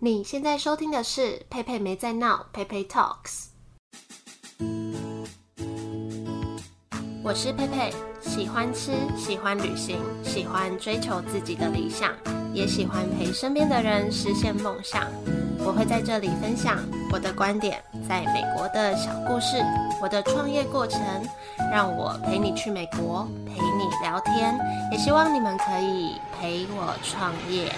你现在收听的是佩佩没在闹，佩佩 Talks。我是佩佩，喜欢吃，喜欢旅行，喜欢追求自己的理想，也喜欢陪身边的人实现梦想。我会在这里分享我的观点，在美国的小故事，我的创业过程，让我陪你去美国，陪你聊天，也希望你们可以陪我创业。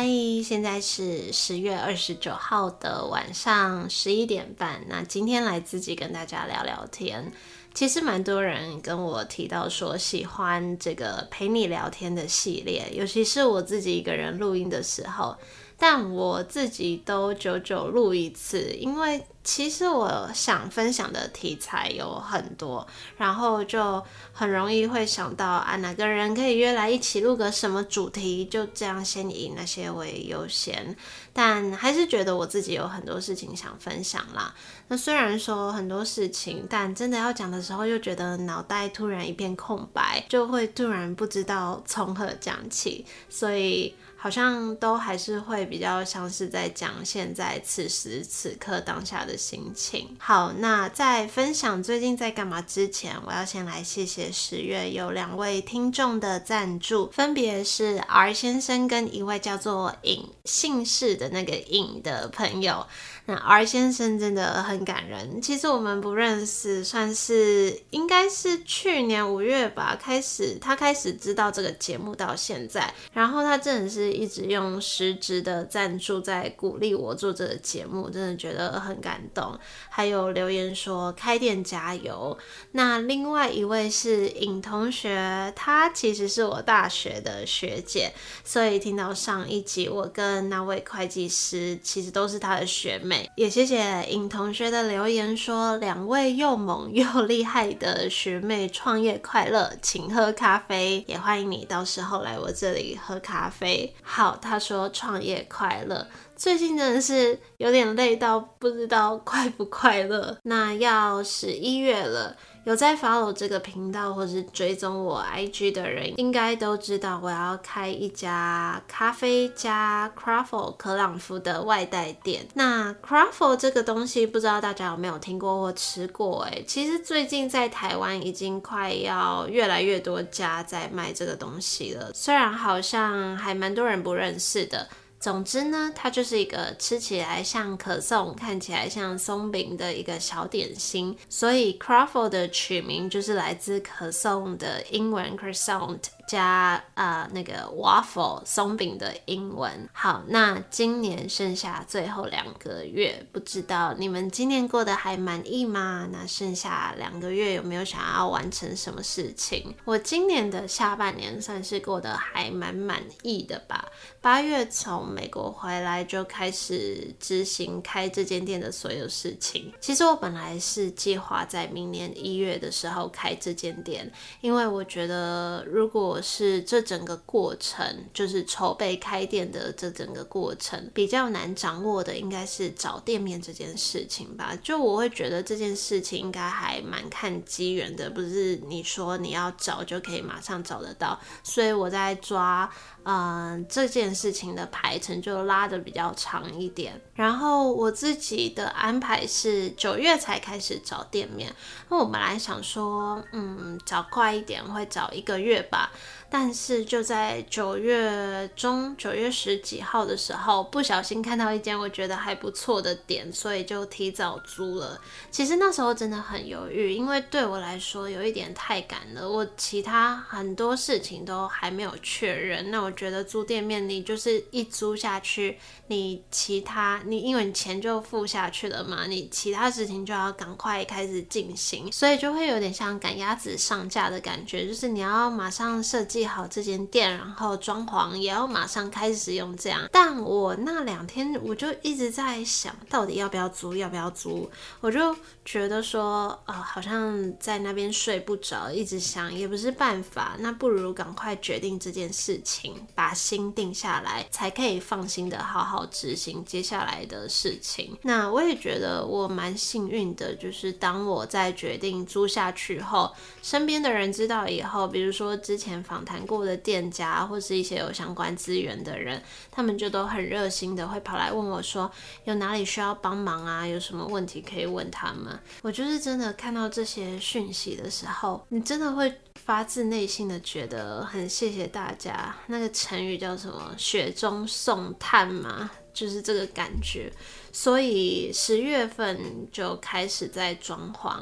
嗨，现在是十月二十九号的晚上十一点半。那今天来自己跟大家聊聊天。其实蛮多人跟我提到说喜欢这个陪你聊天的系列，尤其是我自己一个人录音的时候。但我自己都久久录一次，因为其实我想分享的题材有很多，然后就很容易会想到啊，哪个人可以约来一起录个什么主题，就这样先以那些为优先。但还是觉得我自己有很多事情想分享啦。那虽然说很多事情，但真的要讲的时候，又觉得脑袋突然一片空白，就会突然不知道从何讲起，所以。好像都还是会比较像是在讲现在此时此刻当下的心情。好，那在分享最近在干嘛之前，我要先来谢谢十月有两位听众的赞助，分别是 R 先生跟一位叫做尹姓氏的那个尹的朋友。那 R 先生真的很感人。其实我们不认识，算是应该是去年五月吧，开始他开始知道这个节目到现在，然后他真的是一直用实质的赞助在鼓励我做这个节目，真的觉得很感动。还有留言说开店加油。那另外一位是尹同学，他其实是我大学的学姐，所以听到上一集我跟那位会计师其实都是他的学妹。也谢谢尹同学的留言说，两位又猛又厉害的学妹创业快乐，请喝咖啡，也欢迎你到时候来我这里喝咖啡。好，他说创业快乐，最近真的是有点累到不知道快不快乐。那要十一月了。有在 follow 这个频道或是追踪我 IG 的人，应该都知道我要开一家咖啡加 c r a f f l e 可朗夫的外带店。那 c r a f f l e 这个东西，不知道大家有没有听过或吃过？哎，其实最近在台湾已经快要越来越多家在卖这个东西了，虽然好像还蛮多人不认识的。总之呢，它就是一个吃起来像可颂，看起来像松饼的一个小点心，所以 Croffle 的取名就是来自可颂的英文 croissant。加呃那个 waffle 松饼的英文。好，那今年剩下最后两个月，不知道你们今年过得还满意吗？那剩下两个月有没有想要完成什么事情？我今年的下半年算是过得还蛮满意的吧。八月从美国回来就开始执行开这间店的所有事情。其实我本来是计划在明年一月的时候开这间店，因为我觉得如果是这整个过程，就是筹备开店的这整个过程比较难掌握的，应该是找店面这件事情吧。就我会觉得这件事情应该还蛮看机缘的，不是你说你要找就可以马上找得到。所以我在抓。嗯，这件事情的排程就拉的比较长一点。然后我自己的安排是九月才开始找店面。那我本来想说，嗯，找快一点会找一个月吧。但是就在九月中，九月十几号的时候，不小心看到一间我觉得还不错的店，所以就提早租了。其实那时候真的很犹豫，因为对我来说有一点太赶了，我其他很多事情都还没有确认。那我觉得租店面，你就是一租下去，你其他你因为你钱就付下去了嘛，你其他事情就要赶快开始进行，所以就会有点像赶鸭子上架的感觉，就是你要马上设计计好这间店，然后装潢也要马上开始用这样。但我那两天我就一直在想，到底要不要租，要不要租？我就觉得说，啊、呃，好像在那边睡不着，一直想也不是办法。那不如赶快决定这件事情，把心定下来，才可以放心的好好执行接下来的事情。那我也觉得我蛮幸运的，就是当我在决定租下去后，身边的人知道以后，比如说之前房谈过的店家，或是一些有相关资源的人，他们就都很热心的会跑来问我说，有哪里需要帮忙啊？有什么问题可以问他们？我就是真的看到这些讯息的时候，你真的会发自内心的觉得很谢谢大家。那个成语叫什么？雪中送炭嘛，就是这个感觉。所以十月份就开始在装潢。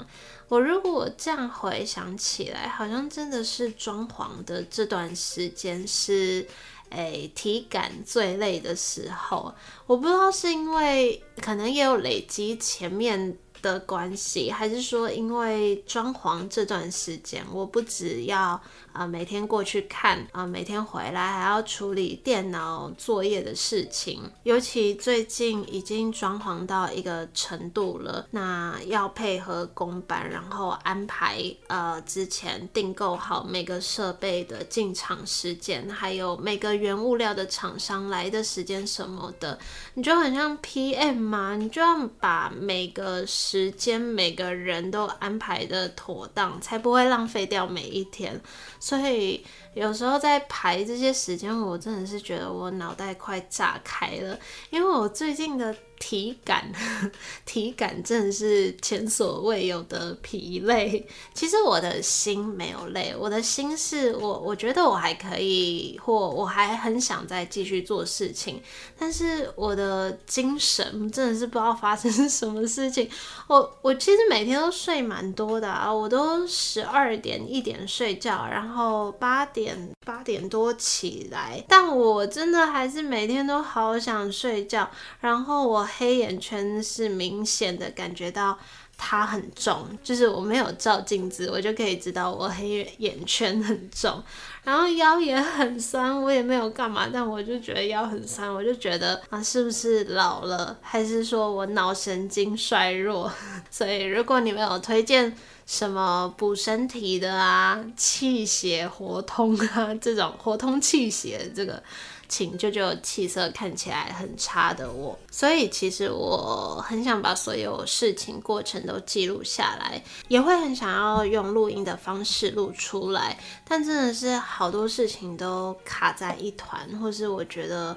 我如果这样回想起来，好像真的是装潢的这段时间是，诶、体感最累的时候。我不知道是因为可能也有累积前面。的关系，还是说因为装潢这段时间，我不只要啊、每天过去看啊、每天回来还要处理电脑作业的事情，尤其最近已经装潢到一个程度了，那要配合工班，然后安排呃之前订购好每个设备的进场时间，还有每个原物料的厂商来的时间什么的，你就很像 PM 嘛，你就要把每个时间每个人都安排得妥当，才不会浪费掉每一天。所以有时候在排这些时间，我真的是觉得我脑袋快炸开了，因为我最近的。体感，体感真的是前所未有的疲累。其实我的心没有累，我的心是我，我觉得我还可以，或我还很想再继续做事情。但是我的精神真的是不知道发生什么事情。我我其实每天都睡蛮多的啊，我都十二点一点睡觉，然后八点八点多起来，但我真的还是每天都好想睡觉，然后我。黑眼圈是明显的感觉到它很重，就是我没有照镜子，我就可以知道我黑眼圈很重，然后腰也很酸，我也没有干嘛，但我就觉得腰很酸，我就觉得啊，是不是老了，还是说我脑神经衰弱？所以如果你们有推荐什么补身体的啊、气血活通啊这种活通气血这个。请舅舅气色看起来很差的我，所以其实我很想把所有事情过程都记录下来，也会很想要用录音的方式录出来，但真的是好多事情都卡在一团，或是我觉得。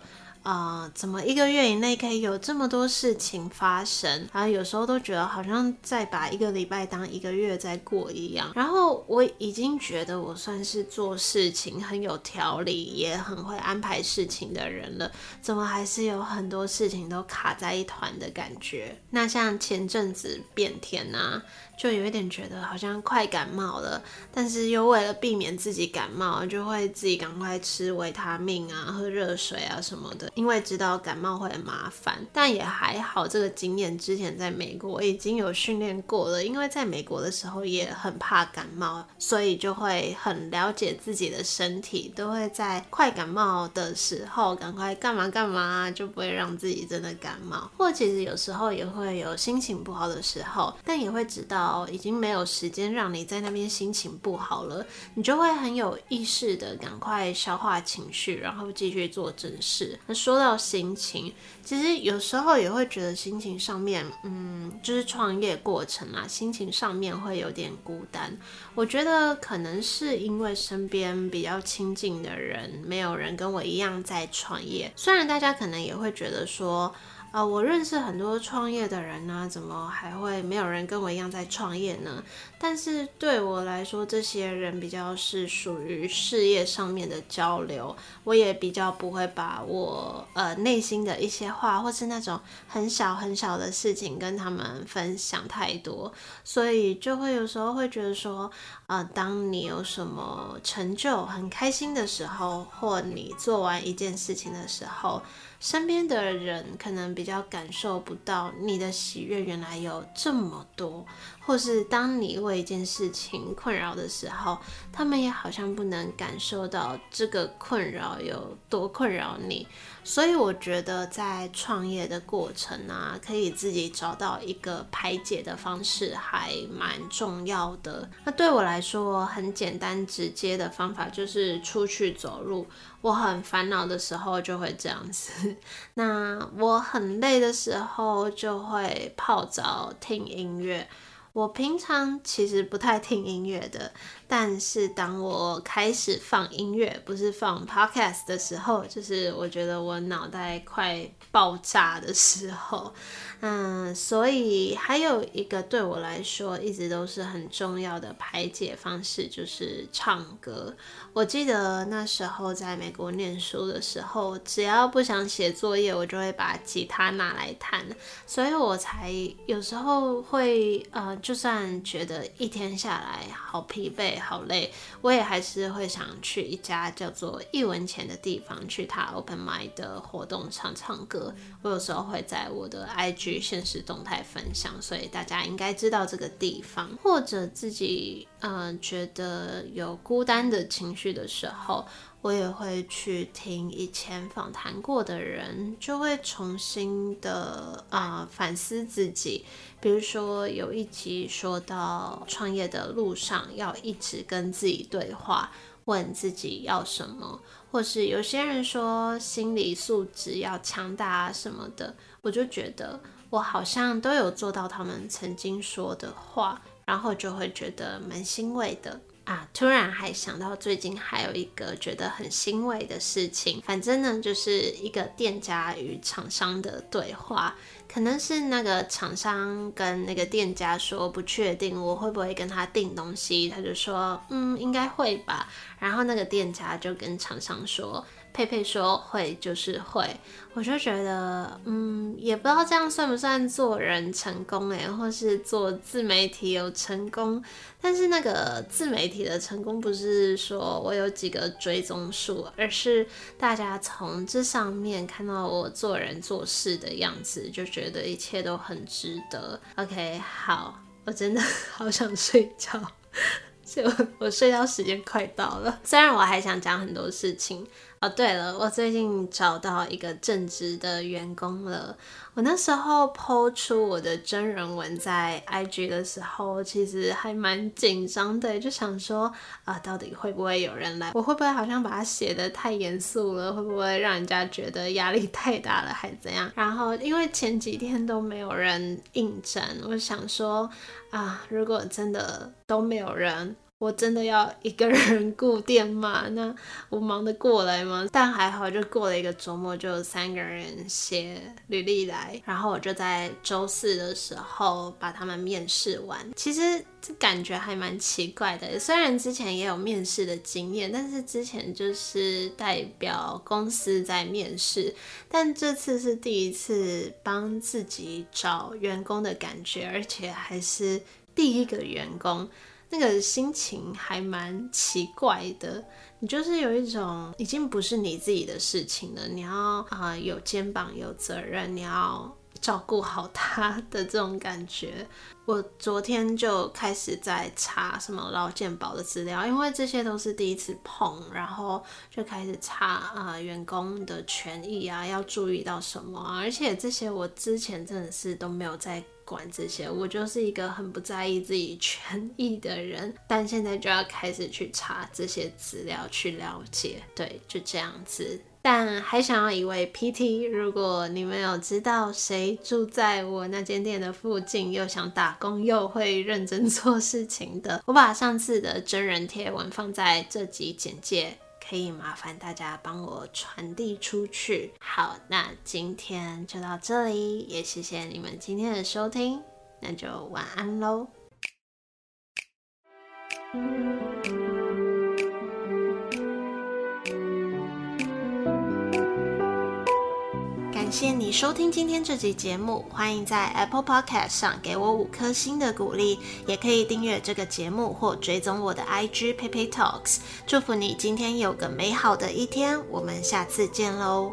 啊、怎么一个月以内可以有这么多事情发生？然后有时候都觉得好像在把一个礼拜当一个月在过一样。然后我已经觉得我算是做事情很有条理，也很会安排事情的人了，怎么还是有很多事情都卡在一团的感觉？那像前阵子变天啊。就有一点觉得好像快感冒了，但是又为了避免自己感冒，就会自己赶快吃维他命啊、喝热水啊什么的，因为知道感冒会很麻烦。但也还好，这个经验之前在美国已经有训练过了，因为在美国的时候也很怕感冒，所以就会很了解自己的身体，都会在快感冒的时候赶快干嘛干嘛，就不会让自己真的感冒。或其实有时候也会有心情不好的时候，但也会知道。已经没有时间让你在那边心情不好了，你就会很有意识的赶快消化情绪，然后继续做正事。那说到心情，其实有时候也会觉得心情上面，嗯，就是创业过程嘛，心情上面会有点孤单。我觉得可能是因为身边比较亲近的人，没有人跟我一样在创业。虽然大家可能也会觉得说，呃，我认识很多创业的人呢，怎么还会没有人跟我一样在创业呢？但是对我来说，这些人比较是属于事业上面的交流，我也比较不会把我呃内心的一些话，或是那种很小很小的事情跟他们分享太多，所以就会有时候会觉得说，呃，当你有什么成就、很开心的时候，或你做完一件事情的时候。身边的人可能比较感受不到你的喜悦原来有这么多，或是当你为一件事情困扰的时候，他们也好像不能感受到这个困扰有多困扰你。所以我觉得在创业的过程啊，可以自己找到一个排解的方式，还蛮重要的。那对我来说，很简单直接的方法就是出去走路。我很烦恼的时候就会这样子，那我很累的时候就会泡澡听音乐。我平常其实不太听音乐的，但是当我开始放音乐，不是放 podcast 的时候，就是我觉得我脑袋快爆炸的时候。嗯，所以还有一个对我来说一直都是很重要的排解方式，就是唱歌。我记得那时候在美国念书的时候，只要不想写作业，我就会把吉他拿来弹，所以我才有时候会，呃，就算觉得一天下来好疲惫、好累，我也还是会想去一家叫做一文钱的地方，去他 open mic 的活动唱唱歌。我有时候会在我的 IG。现实动态分享，所以大家应该知道这个地方，或者自己嗯、觉得有孤单的情绪的时候，我也会去听以前访谈过的人，就会重新的啊、反思自己。比如说有一集说到创业的路上要一直跟自己对话，问自己要什么，或是有些人说心理素质要强大啊什么的，我就觉得。我好像都有做到他们曾经说的话，然后就会觉得蛮欣慰的啊！突然还想到最近还有一个觉得很欣慰的事情，反正呢就是一个店家与厂商的对话，可能是那个厂商跟那个店家说不确定我会不会跟他订东西，他就说嗯应该会吧，然后那个店家就跟厂商说。佩佩说会就是会，我就觉得，嗯，也不知道这样算不算做人成功诶，或是做自媒体有成功。但是那个自媒体的成功不是说我有几个追踪数，而是大家从这上面看到我做人做事的样子，就觉得一切都很值得。OK，好，我真的好想睡觉，所以我我睡觉时间快到了。虽然我还想讲很多事情。哦，对了，我最近找到一个正职的员工了。我那时候抛出我的真人文在 IG 的时候，其实还蛮紧张的，就想说啊、到底会不会有人来？我会不会好像把它写的太严肃了？会不会让人家觉得压力太大了，还怎样？然后因为前几天都没有人应征，我想说啊，如果真的都没有人。我真的要一个人顾店吗？那我忙得过来吗？但还好，就过了一个周末，就三个人写履历来，然后我就在周四的时候把他们面试完。其实这感觉还蛮奇怪的，虽然之前也有面试的经验，但是之前就是代表公司在面试，但这次是第一次帮自己找员工的感觉，而且还是第一个员工。那个心情还蛮奇怪的，你就是有一种已经不是你自己的事情了，你要啊、有肩膀有责任，你要照顾好他的这种感觉。我昨天就开始在查什么劳健保的资料，因为这些都是第一次碰，然后就开始查啊、员工的权益啊，要注意到什么，而且这些我之前真的是都没有在。管这些，我就是一个很不在意自己权益的人，但现在就要开始去查这些资料去了解，对，就这样子。但还想要一位 PT，如果你们有知道谁住在我那间店的附近，又想打工又会认真做事情的，我把上次的真人贴文放在这集简介。可以麻烦大家帮我传递出去。好，那今天就到这里，也谢谢你们今天的收听，那就晚安喽。谢谢你收听今天这集节目，欢迎在 Apple Podcast 上给我五颗星的鼓励，也可以订阅这个节目或追踪我的 IG Pepe Talks。祝福你今天有个美好的一天，我们下次见喽。